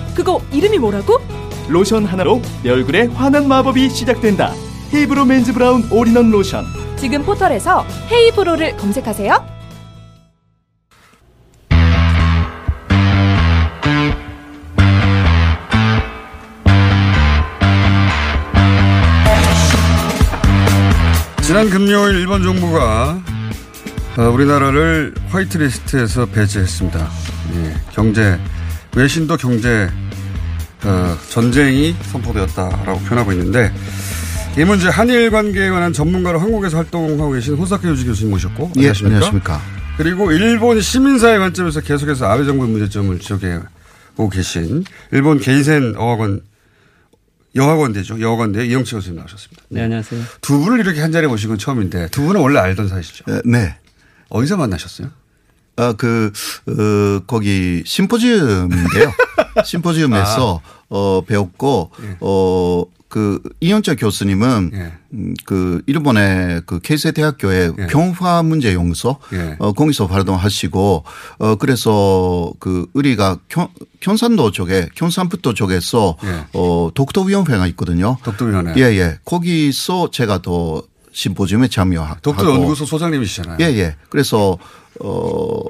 그거 이름이 뭐라고? 로션 하나로 내 얼굴에 환한 마법이 시작된다. 헤이브로 맨즈 브라운 올인원 로션. 지금 포털에서 헤이브로를 검색하세요. 지난 금요일 일본 정부가 어, 우리나라를 화이트리스트에서 배제했습니다. 예, 경제 외신도 경제 어, 전쟁이 선포되었다라고 표현하고 있는데 이 문제 한일 관계에 관한 전문가로 한국에서 활동하고 계신 호사카 유지 교수님 모셨고 예, 안녕하십니까? 안녕하십니까? 그리고 일본 시민사회 관점에서 계속해서 아베 정부의 문제점을 지적해 오고 계신 일본 게이센 어학원 여학원대죠. 여학원대 이영채 교수님 나오셨습니다. 네, 안녕하세요. 두 분을 이렇게 한 자리에 모신 건 처음인데 두 분은 원래 알던 사이시죠? 네. 어디서 만나셨어요? 아, 그, 어, 거기 심포지움인데요. 심포지움에서 아. 어, 배웠고, 예. 어, 그 이현철 교수님은 예. 음, 그 일본의 그 케이세 대학교의 예. 평화 문제 연구소 예. 어 거기서 활동하시고 어 그래서 그 우리가 경산도 쪽에 경산부도 쪽에서 예. 어 독도위원회가 있거든요. 독도위원회. 예, 예. 거기서 제가 또 심포지움에 참여하고 독도 연구소 소장님이시잖아요. 예, 예. 그래서 어,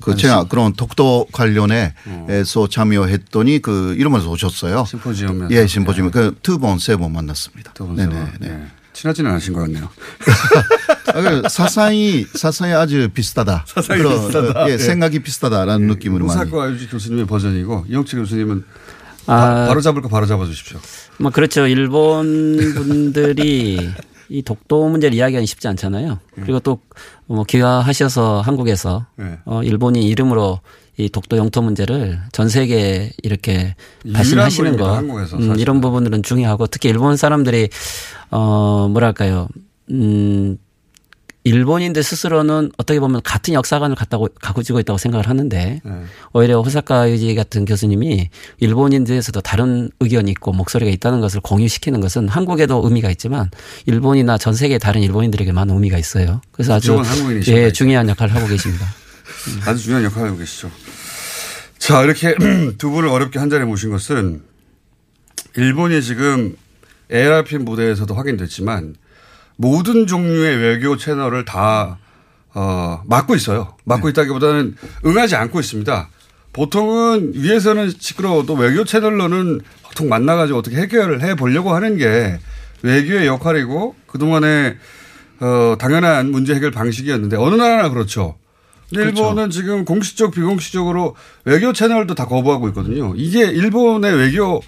그 제가 그런 독도 관련해서 어. 참여했더니 그 이름에서 오셨어요. 심포지엄에. 예, 심포지엄. 네. 그두 번, 세 번 만났습니다. 두 번, 네 네. 네. 네. 친하지는 않으신 것 같네요. 아, 그 사상이, 사상이 아주 비슷하다. 사상이 비슷하다. 예, 네. 생각이 비슷하다라는 네. 느낌으로 많이. 사과 유지 교수님의 버전이고 이영채 교수님은 아, 바로 잡을 거 바로 잡아 주십시오. 뭐 그렇죠. 일본 분들이 이 독도 문제를 이야기하기 쉽지 않잖아요. 네. 그리고 또 뭐 귀화하셔서 한국에서 네. 어 일본이 이름으로 이 독도 영토 문제를 전 세계에 이렇게 발신하시는 거 음, 이런 부분들은 중요하고 특히 일본 사람들이 어 뭐랄까요 음 일본인들 스스로는 어떻게 보면 같은 역사관을 갖다고 가지고 있다고 생각을 하는데 네. 오히려 호사카 유지 같은 교수님이 일본인들에서도 다른 의견이 있고 목소리가 있다는 것을 공유시키는 것은 한국에도 의미가 있지만 일본이나 전 세계 다른 일본인들에게 많은 의미가 있어요. 그래서 아주 예, 중요한 역할을 하고 계십니다. 아주 중요한 역할을 하고 계시죠. 자 이렇게 두 분을 어렵게 한 자리에 모신 것은 일본이 지금 에라핀 무대에서도 확인됐지만 모든 종류의 외교 채널을 다 어, 막고 있어요. 막고 네. 있다기보다는 응하지 않고 있습니다. 보통은 위에서는 시끄러워도 외교 채널로는 보통 만나가지고 어떻게 해결을 해 보려고 하는 게 외교의 역할이고 그동안에 어, 당연한 문제 해결 방식이었는데 어느 나라나 그렇죠. 그렇죠. 일본은 지금 공식적 비공식적으로 외교 채널도 다 거부하고 있거든요. 이게 일본의 외교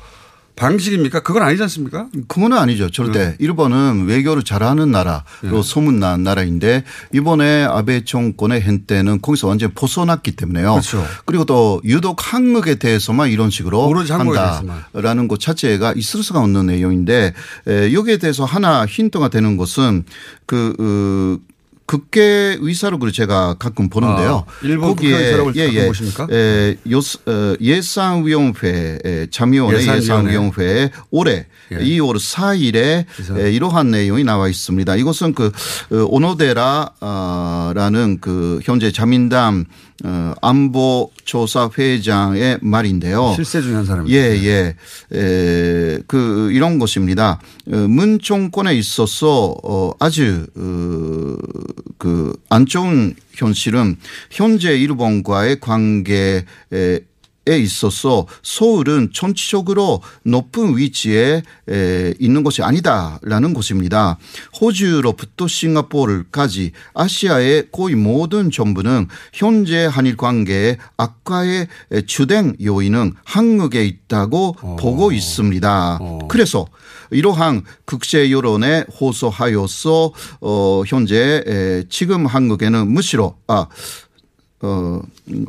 방식입니까? 그건 아니지 않습니까? 그건 아니죠. 절대. 네. 일본은 외교를 잘하는 나라로 네. 소문난 나라인데 이번에 아베 정권의 현 때는 거기서 완전히 벗어났기 때문에요. 그렇죠. 그리고 또 유독 한국에 대해서만 이런 식으로 한다라는 것 자체가 있을 수가 없는 내용인데 여기에 대해서 하나 힌트가 되는 것은 그, 그 국회 의사록을 제가 가끔 보는데요. 아, 일본 국회 의사록을 가끔 보십니까? 예, 예산위원회 참여원의 예산위원회 에 올해 예. 2월 4일에 예, 이러한 내용이 나와 있습니다. 이것은 그 어, 오노데라라는 그 현재 자민당 어, 안보조사 회장의 말인데요. 실세 중에 한 사람이죠. 예, 예. 에, 그, 이런 것입니다. 어, 문 정권에 있어서, 어, 아주, 어, 그, 안 좋은 현실은 현재 일본과의 관계에 에 있어서 서울은 전체적으로 높은 위치에 있는 것이 아니다라는 것입니다. 호주로부터 싱가포르까지 아시아의 거의 모든 정부는 현재 한일 관계의 악화의 주된 요인은 한국에 있다고 어. 보고 있습니다. 어. 그래서 이러한 국제 여론에 호소하여서 어 현재 지금 한국에는 무시로 아 어,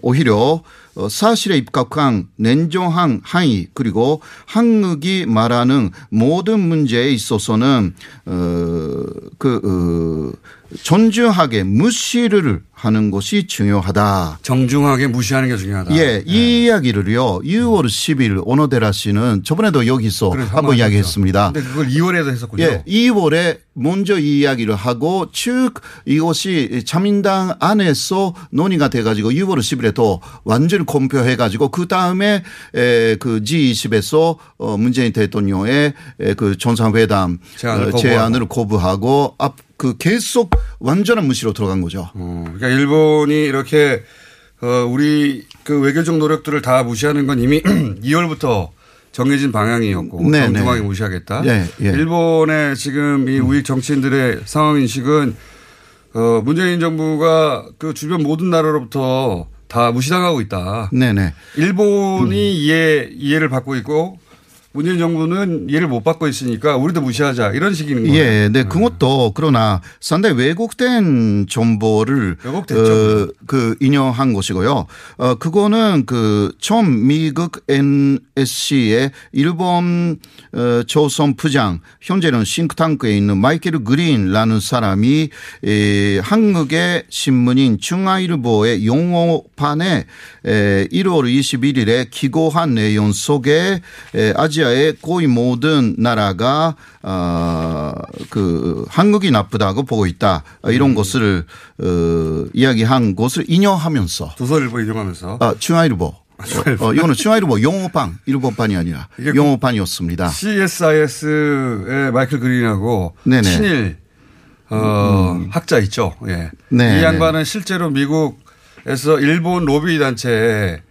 오히려 어, 사실에 입각한 냉정한 항의 그리고 한국이 말하는 모든 문제에 있어서는 어 그 어, 존중하게 무시를 하는 것이 중요하다. 정중하게 무시하는 게 중요하다. 예, 이 네. 이야기를요. 6월 10일 오노데라 씨는 저번에도 여기서 한번 이야기했습니다. 근데 그걸 2월에도 했었군요. 예, 2월에 먼저 이 이야기를 하고 쭉 이것이 자민당 안에서 논의가 돼가지고 6월 10일에 또 완전히 공표해가지고 그 다음에 그 G20에서 어, 문재인 대통령의 그 정상회담 제안을, 제안을 거부하고 앞 그 계속 완전한 무시로 들어간 거죠. 어, 그러니까 일본이 이렇게 어, 우리 그 외교적 노력들을 다 무시하는 건 이미 2월부터 정해진 방향이었고 네, 정중하게 네. 무시하겠다. 네, 예. 일본의 지금 이 우익 정치인들의 상황 인식은 어, 문재인 정부가 그 주변 모든 나라로부터 다 무시당하고 있다. 네네. 네. 일본이 음. 이해 이해를 받고 있고 문재인 정부는 이해를 못 받고 있으니까 우리도 무시하자 이런 식인 거예요. 예, 네, 그것도 그러나 상당히 왜곡된 정보를 어, 그 인용한 것이고요. 어, 그거는 그 처음 미국 NSC의 일본 어, 조선 부장 현재는 싱크탕크에 있는 마이켈 그린라는 사람이 에, 한국의 신문인 중앙일보의 용어판에 에, 1월 21일에 기고한 내용 속에 에, 아직 아시아의 거의 모든 나라가 어그 한국이 나쁘다고 보고 있다 이런 음. 것을 어 이야기한 것을 인용하면서 조선일보 인용하면서 아 중앙일보 아, 어, 이거는 중앙일보 영어판 일본판이 아니라 영어판이었습니다. CSIS의 마이클 그린하고 네네. 친일 어, 음. 학자 있죠. 예. 네. 이 양반은 실제로 미국에서 일본 로비 단체에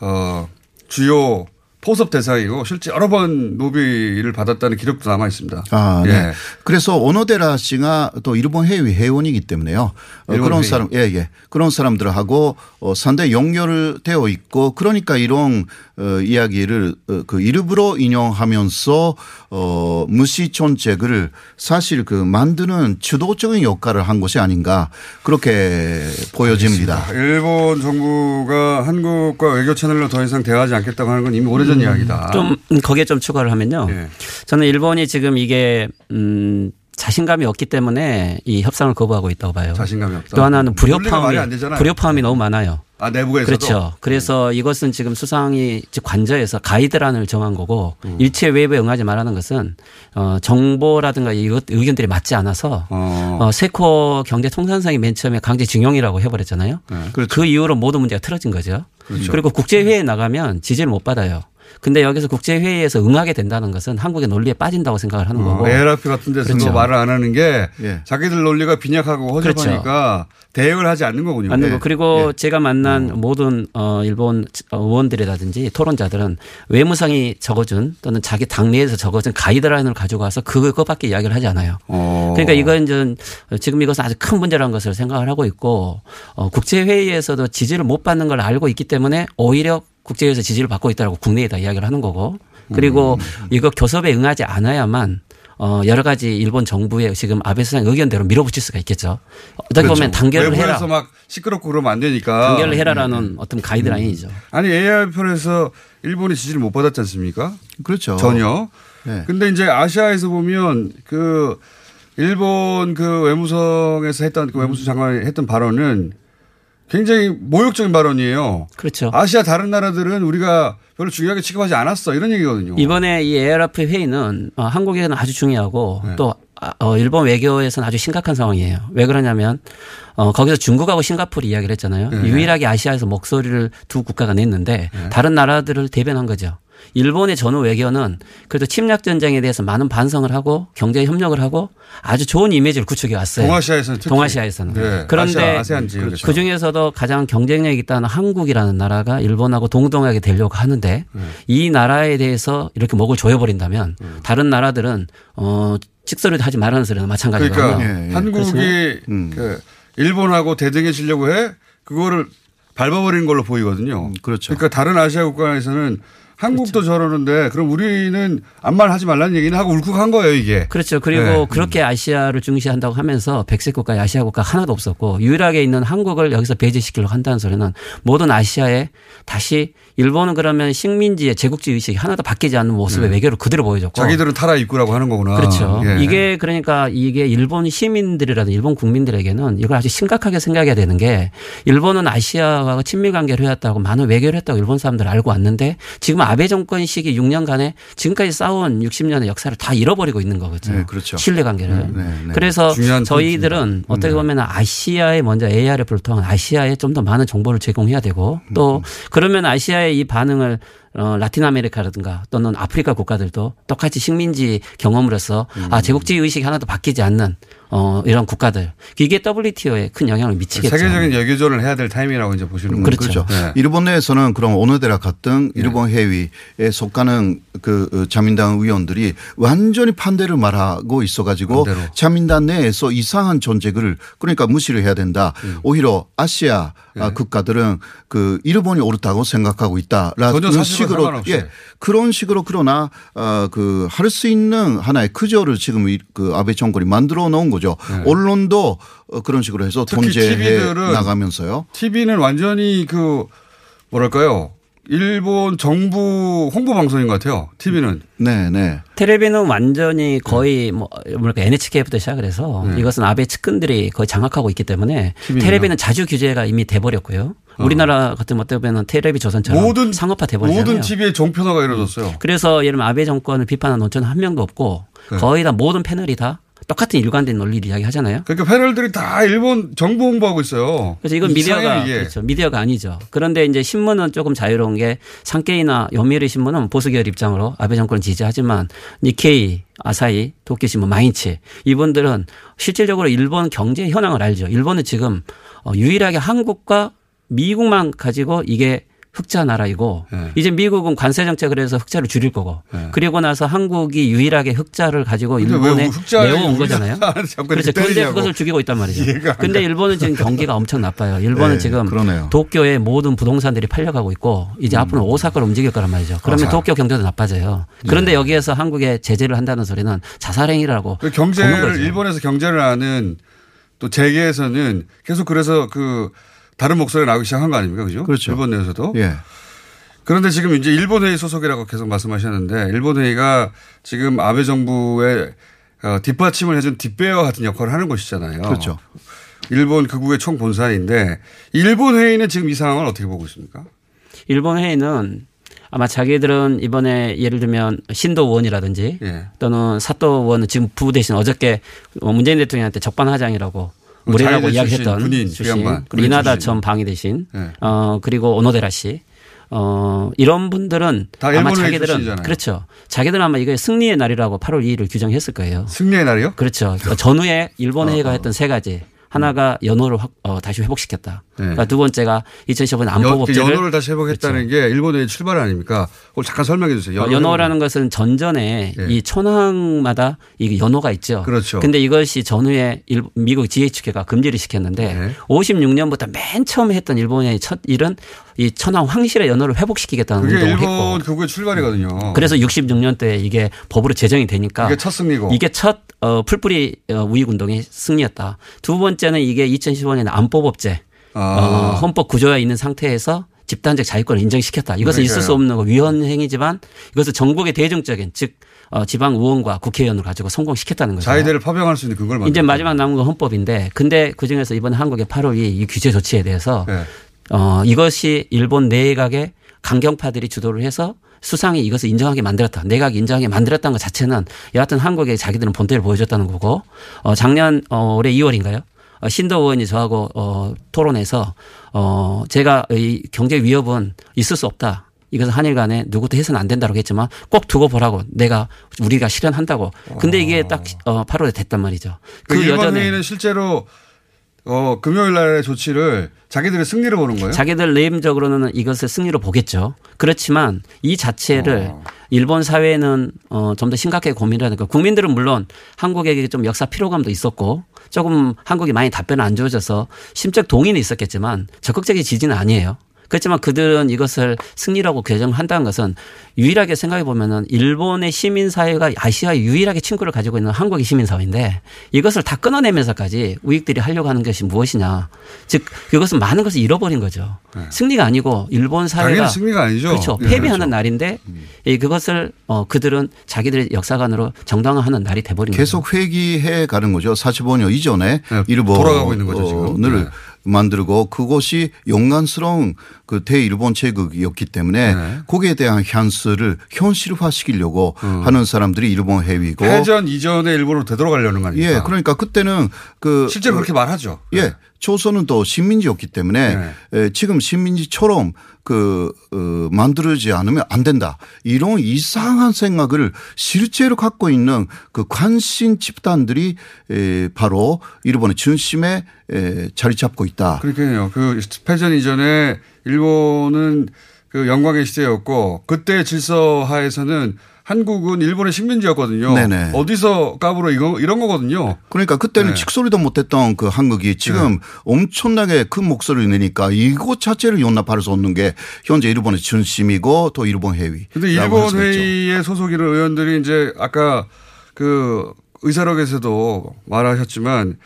어, 주요 포섭 대상이고 실제 여러 번 노비를 받았다는 기록도 남아 있습니다. 아, 네. 예. 그래서 오노데라 씨가 또 일본 해외 회원이기 때문에요. 어, 그런 회의. 사람, 예, 예. 그런 사람들하고 어, 상당히 연결되어 있고 그러니까 이런 어, 이야기를 어, 그 일부러 인용하면서 어, 무시 정책을 사실 그 만드는 주도적인 역할을 한 것이 아닌가 그렇게 보여집니다. 알겠습니다. 일본 정부가 한국과 외교 채널로 더 이상 대화하지 않겠다고 하는 건 이미 오래전 음, 이야기다. 좀 거기에 좀 추가를 하면요. 네. 저는 일본이 지금 이게 음 자신감이 없기 때문에 이 협상을 거부하고 있다고 봐요. 자신감이 없다. 또 하나는 불협화음이 불협화음이 너무 많아요. 아 내부에서도 그렇죠. 그래서 음. 이것은 지금 수상이 관저에서 가이드란을 정한 거고 음. 일체 외부에 응하지 말라는 것은 어 정보라든가 이것 의견들이 맞지 않아서 어. 어 세코 경제 통상상이 맨 처음에 강제징용이라고 해버렸잖아요. 네. 그렇죠. 그 이후로 모든 문제가 틀어진 거죠. 그렇죠. 그리고 국제회의에 나가면 지지를 못 받아요. 근데 여기서 국제회의에서 응하게 된다는 것은 한국의 논리에 빠진다고 생각을 하는 어, 거고. ARF 같은 데서 그렇죠. 말을 안 하는 게 예. 자기들 논리가 빈약하고 허접하니까 그렇죠. 대응을 하지 않는 거군요. 맞는 거. 네. 그리고 예. 제가 만난 어. 모든 어 일본 의원들이라든지 토론자들은 외무상이 적어준 또는 자기 당내에서 적어준 가이드라인을 가지고 와서 그것밖에 이야기를 하지 않아요. 어. 그러니까 이건 이제 지금 이것은 아주 큰 문제라는 것을 생각을 하고 있고 어 국제회의에서도 지지를 못 받는 걸 알고 있기 때문에 오히려 국제에서 지지를 받고 있다고 국내에다 이야기를 하는 거고 그리고 음. 이거 교섭에 응하지 않아야만 어 여러 가지 일본 정부의 지금 아베 수상 의견대로 밀어붙일 수가 있겠죠. 어떻게 그렇죠. 보면 단결을 해라. 막 시끄럽고 그러면 안 되니까 단결을 해라라는 음. 어떤 가이드라인이죠. 음. 아니 AR 편에서 일본이 지지를 못 받았지 않습니까? 그렇죠. 전혀. 네. 근데 이제 아시아에서 보면 그 일본 그 외무성에서 했던 그 외무성 장관이 했던 발언은 굉장히 모욕적인 발언이에요. 그렇죠. 아시아 다른 나라들은 우리가 별로 중요하게 취급하지 않았어 이런 얘기거든요. 이번에 이 ARF 회의는 어, 한국에는 아주 중요하고 네. 또 아, 어, 일본 외교에서는 아주 심각한 상황이에요. 왜 그러냐면 어, 거기서 중국하고 싱가포르 이야기를 했잖아요. 네. 유일하게 아시아에서 목소리를 두 국가가 냈는데 네. 다른 나라들을 대변한 거죠. 일본의 전후 외교는 그래도 침략 전쟁에 대해서 많은 반성을 하고 경제 협력을 하고 아주 좋은 이미지를 구축해 왔어요. 동아시아에서는 특히. 동아시아에서는. 네. 그런데 아시아. 그 중에서도 가장 경쟁력이 있다는 한국이라는 나라가 일본하고 동등하게 되려고 하는데 네. 이 나라에 대해서 이렇게 목을 조여버린다면 음. 다른 나라들은 어 직설을 하지 말라는 소리는 마찬가지고 그러니까 한국이 그 일본하고 대등해지려고 해 그거를 밟아버리는 걸로 보이거든요. 그렇죠. 그러니까 다른 아시아 국가에서는 한국도 저러는데 그럼 우리는 아무 말 하지 말라는 얘기는 하고 울컥한 거예요 이게. 그렇죠. 그리고 네. 그렇게 아시아를 중시한다고 하면서 백색 국가, 아시아 국가 하나도 없었고 유일하게 있는 한국을 여기서 배제시키려고 한다는 소리는 모든 아시아에 다시 일본은 그러면 식민지의 제국주의 의식이 하나도 바뀌지 않는 모습의 네. 외교를 그대로 보여줬고 자기들은 타라 입구라고 하는 거구나. 그렇죠. 예. 이게 그러니까 이게 일본 시민들이라든 일본 국민들에게는 이걸 아주 심각하게 생각해야 되는 게 일본은 아시아와 친밀 관계를 해왔다고 많은 외교를 했다고 일본 사람들 알고 왔는데 지금 아베 정권 시기 6년간에 지금까지 싸운 60년의 역사를 다 잃어버리고 있는 거거든요. 네, 그렇죠. 신뢰 관계를. 네, 네, 네. 그래서 저희들은 포인트입니다. 어떻게 네. 보면 아시아에 먼저 ARF를 통한 아시아에 좀 더 많은 정보를 제공해야 되고 또 그러면 아시아 의 이 반응을 어, 라틴 아메리카라든가 또는 아프리카 국가들도 똑같이 식민지 경험으로서 아 제국주의 의식이 하나도 바뀌지 않는 어, 이런 국가들 이게 WTO에 큰 영향을 미치겠죠. 세계적인 외교전을 해야 될 타이밍이라고 이제 보시는 거죠. 그렇죠. 네. 일본 내에서는 그럼 오노데라 같은 일본 회의에 속하는 그 어, 자민당 의원들이 완전히 반대를 말하고 있어 가지고 반대로. 자민당 내에서 이상한 존재를 그러니까 무시를 해야 된다. 음. 오히려 아시아 네. 아, 국가들은 그 일본이 옳다고 생각하고 있다라는 식으로. 예 그런 식으로 그러나 어 그할 수 있는 하나의 구조를 지금 이- 그 아베 정권이 만들어 놓은 거죠. 언론도 어, 그런 식으로 해서 네. 특히 통제해 TV들은 나가면서요. TV는 완전히 그 뭐랄까요? 일본 정부 홍보 방송인 것 같아요. TV는. 네, 네. 텔레비는 완전히 거의 뭐 뭐랄까 NHK부터 시작을 해서 네. 이것은 아베 측근들이 거의 장악하고 있기 때문에 TV는요? 텔레비는 자주 규제가 이미 돼 버렸고요. 우리나라 같은 어떻게 보면 텔레비 조선처럼 모든 상업화 돼버리잖아요. 모든 TV의 종편화가 이루어졌어요. 그래서 예를 들면 아베 정권을 비판하는 논조는 한 명도 없고 네. 거의 다 모든 패널이 다 똑같은 일관된 논리를 이야기하잖아요. 그러니까 패널들이 다 일본 정부 홍보하고 있어요. 그래서 이건 미디어가 이게. 그렇죠. 미디어가 아니죠. 그런데 이제 신문은 조금 자유로운 게 상케이나 요미우리 신문은 보수 계열 입장으로 아베 정권을 지지하지만 니케이, 아사히, 도쿄 신문, 마인치 이분들은 실질적으로 일본 경제 현황을 알죠. 일본은 지금 어, 유일하게 한국과 미국만 가지고 이게 흑자 나라이고 네. 이제 미국은 관세 정책을 해서 흑자를 줄일 거고 그리고 나서 한국이 유일하게 흑자를 가지고 일본에 내어온 거잖아요. 그렇죠. 때리냐고. 그것을 죽이고 있단 말이죠. 근데 가. 일본은 지금 경기가 엄청 나빠요. 일본은 네, 지금 그러네요. 도쿄의 모든 부동산들이 팔려가고 있고 이제 앞으로 오사카로 움직일 거란 말이죠. 그러면 아. 도쿄 경제도 나빠져요. 그런데 여기에서 한국에 제재를 한다는 소리는 자살행위라고 그 경제를. 일본에서 경제를 아는 또 재계에서는 계속 그래서 그 다른 목소리가 나오기 시작한 거 아닙니까? 그죠? 그렇죠. 일본 내에서도. 예. 그런데 지금 이제 일본 회의 소속이라고 계속 말씀하셨는데 일본 회의가 지금 아베 정부의 어, 뒷받침을 해준 뒷배와 같은 역할을 하는 곳이잖아요. 그렇죠. 일본 극우의 총본산인데 일본 회의는 지금 이 상황을 어떻게 보고 있습니까? 일본 회의는 아마 자기들은 이번에 예를 들면 신도 의원이라든지 예. 또는 사또 의원은 지금 부부 대신 어저께 문재인 대통령한테 적반하장이라고 자유대 이야기했던 군인, 출신, 그리고 이나다. 전 방위 대신 예. 어 그리고 오노데라 씨. 어, 이런 분들은 다 아마 자기들은 출신이잖아요. 그렇죠. 자기들은 아마 이게 승리의 날이라고 8월 2일을 규정했을 거예요. 승리의 날이요? 그렇죠. 전후에 일본 회의가 어, 어. 했던 세 가지. 하나가 연호를 확, 어, 다시 회복시켰다. 네. 그러니까 두 번째가 2015년 안보 연- 법제를 연호를 다시 회복했다는 게 일본의 출발 아닙니까? 그걸 잠깐 설명해 주세요. 어, 연호라는 것은 전전에 예. 이 천황마다 이 연호가 있죠. 그렇죠. 근데 이것이 전후에 일- 미국 GHQ가 금지를 시켰는데 네. 56년부터 맨 처음에 했던 일본의 첫 일은 이 천황 황실의 연호를 회복시키겠다는 그게 운동을 일본 했고 극우의 출발이거든요. 그래서 66년 때 이게 법으로 제정이 되니까 이게 첫 승리고. 이게 첫 어, 풀뿌리 어, 우익 운동의 승리였다. 두 번째는 이게 2015년 안보법제 아. 어, 헌법 구조에 있는 상태에서 집단적 자유권을 인정시켰다. 이것은 그러니까요. 있을 수 없는 거 위헌 행위지만 이것을 전국의 대중적인 즉 어, 지방 의원과 국회의원을 가지고 성공시켰다는 거죠. 자위대를 파병할 수 있는 그걸 만들 이제 마지막 남은 건 헌법인데 근데 그 중에서 이번에 한국의 8월 이 규제 조치에 대해서 네. 어, 이것이 일본 내각의 강경파들이 주도를 해서 수상이 이것을 인정하게 만들었다. 내각이 인정하게 만들었다는 것 자체는 여하튼 한국에 자기들은 본때를 보여줬다는 거고 어, 작년 어, 올해 2월인가요? 어, 신도 의원이 저하고 어, 토론해서 어, 제가 이 경제 위협은 있을 수 없다. 이것은 한일 간에 누구도 해서는 안 된다고 했지만 꼭 두고 보라고 내가 우리가 실현한다고. 근데 이게 딱 어, 8월에 됐단 말이죠. 그 그 여전에 회의는 실제로 어, 금요일 날의 조치를 자기들의 승리로 보는 거예요? 자기들 내임적으로는 이것을 승리로 보겠죠. 그렇지만 이 자체를 어. 일본 사회는 어, 좀 더 심각하게 고민을 하니까 국민들은 물론 한국에게 좀 역사 피로감도 있었고 조금 한국이 많이 답변을 안 주어져서 심적 동의는 있었겠지만 적극적인 지지는 아니에요. 그렇지만 그들은 이것을 승리라고 규정한다는 것은 유일하게 생각해 보면은 일본의 시민 사회가 아시아에 유일하게 친구를 가지고 있는 한국의 시민 사회인데 이것을 다 끊어내면서까지 우익들이 하려고 하는 것이 무엇이냐. 즉 그것은 많은 것을 잃어버린 거죠. 승리가 아니고 일본 사회가 네. 승리가 아니죠. 그렇죠. 예, 패배하는 그렇죠. 날인데 이 그것을 어 그들은 자기들의 역사관으로 정당화하는 날이 돼버린 거죠. 계속 회귀해 가는 거죠. 45년 이전에 네, 일본을 돌아가고 있는 거죠, 지금. 네. 만들고 그것이 용간스러운 그 대일본 제국이었기 때문에 네. 거기에 대한 향수를 현실화시키려고 하는 사람들이 일본 해위고 음. 해전 이전에 일본으로 되돌아가려는 거 아닙니까? 예, 그러니까 그때는 그 실제로 그렇게 말하죠. 네. 예, 조선은 또 식민지였기 때문에 에, 지금 식민지처럼 그 어, 만들어지지 않으면 안 된다. 이런 이상한 생각을 실제로 갖고 있는 그 관심 집단들이 에, 바로 일본의 중심에 에, 자리 잡고 있다. 그러니까요. 그 패전 이전에 일본은 그 영광의 시대였고 그때 질서 하에서는 한국은 일본의 식민지였거든요. 네네. 어디서 까불어 이거 이런 거거든요. 그러니까 그때는 네. 칙소리도 못했던 그 한국이 지금 엄청나게 큰 목소리를 내니까 이것 자체를 용납할 수 없는 게 현재 일본의 중심이고 또 일본 해위. 근데 일본 회의에 소속이는 의원들이 이제 아까 그 의사록에서도 말하셨지만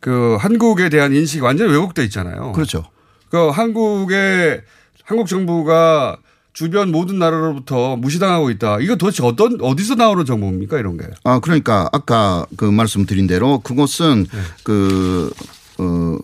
그 한국에 대한 인식이 완전히 왜곡돼 있잖아요. 그렇죠. 그 한국의 한국 정부가 주변 모든 나라로부터 무시당하고 있다. 이거 도대체 어떤 어디서 나오는 정보입니까 이런 게? 아 그러니까 아까 그 말씀드린 대로 그것은 네. 그 어,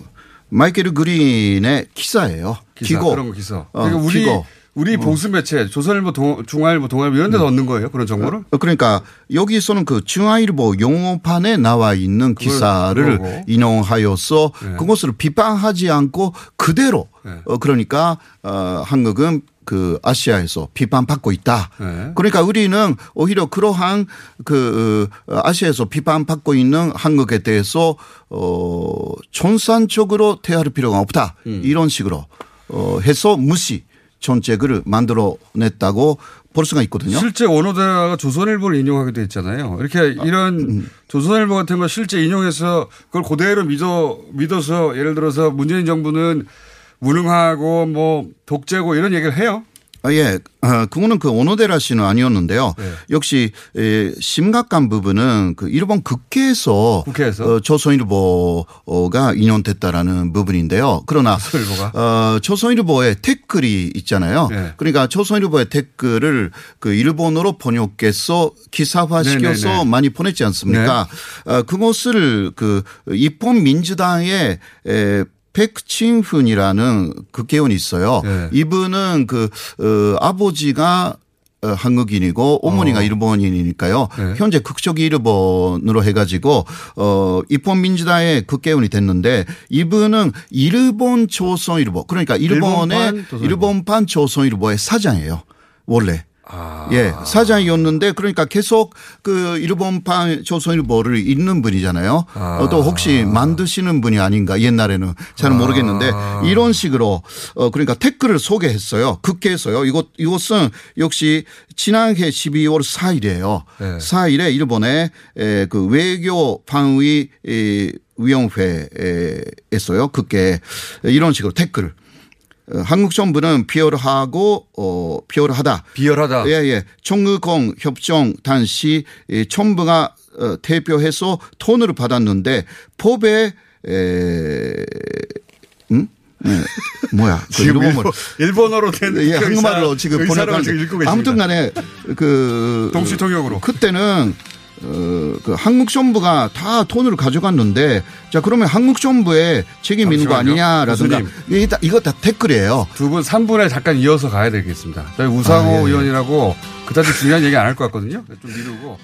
마이케ル 그린의 기사예요. 기사, 기고. 그런 거 기사. 어, 그러니까 우리 기고. 우리 보수 매체 조선일보, 동, 중앙일보, 동아일보 이런 데서 얻는 거예요. 그런 정보를? 어, 그러니까 여기서는 그 중앙일보 용어판에 나와 있는 기사를. 인용하여서 네. 그것을 비판하지 않고 그대로 네. 어, 그러니까 어, 한국은 그 아시아에서 비판받고 있다. 네. 그러니까 우리는 오히려 그러한 그 어, 아시아에서 비판받고 있는 한국에 대해서 어 전산적으로 대할 필요가 없다. 음. 이런 식으로 어 해서 무시 정책을 만들어냈다고 볼 수가 있거든요. 실제 원호대가 조선일보를 인용하기도 했잖아요. 이렇게 이런 음. 조선일보 같은 거 실제 인용해서 그걸 그대로 믿어 믿어서 예를 들어서 문재인 정부는 무능하고 뭐 독재고 이런 얘기를 해요. 아, 예. 어, 그거는 그 오노데라 씨는 아니었는데요. 네. 역시 에, 심각한 부분은 그 일본 국회에서, 어, 조선일보가 인용됐다라는 부분인데요. 그러나 조선일보가? 어, 조선일보에 댓글이 있잖아요. 네. 그러니까 조선일보의 댓글을 그 일본어로 번역해서 기사화시켜서 네네네. 많이 보냈지 않습니까? 어, 그것을 그 입헌 민주당의 에, 백칭훈이라는 국회의원이 있어요. 네. 이분은 그 어, 아버지가 어, 한국인이고 어머니가 어. 일본인이니까요. 네. 현재 국적 일본으로 해가지고 어 입헌 민주당의 국회의원이 됐는데 이분은 일본 조선일보 그러니까 일본의. 일본판 조선일보의 사장이에요. 원래. 아. 예, 사장이었는데 그러니까 계속 그 일본판 조선일보를 읽는 분이잖아요. 아. 어, 또 혹시 만드시는 분이 아닌가 옛날에는 잘 모르겠는데 아. 이런 식으로 어 그러니까 댓글을 소개했어요. 국회에서요. 이것 이것은 역시 지난해 12월 4일이에요. 네. 4일에 일본의 에, 그 외교 방위 에, 위원회에서요. 국회 이런 식으로 댓글 어, 한국 정부는 비열하고 어 비열하다. 비열하다. 예, 예. 청의공 협정 당시 이 정부가 어, 대표해서 돈을 받았는데 법에 에, 음? 네. 뭐야? 그 지금 일본어 일본, 어로 된 예, 한국말로 지금 번역하는데 아무튼 간에 그 동시 통역으로 그때는 어, 그 한국 정부가 다 돈을 가져갔는데 자 그러면 한국 정부에 책임 있는 거 아니냐라든가 이 이거 다 댓글이에요. 두 분 3분에 잠깐 이어서 가야 되겠습니다. 저희 우상호 아, 예. 의원이라고 그다지 중요한 얘기 안 할 것 같거든요. 좀 미루고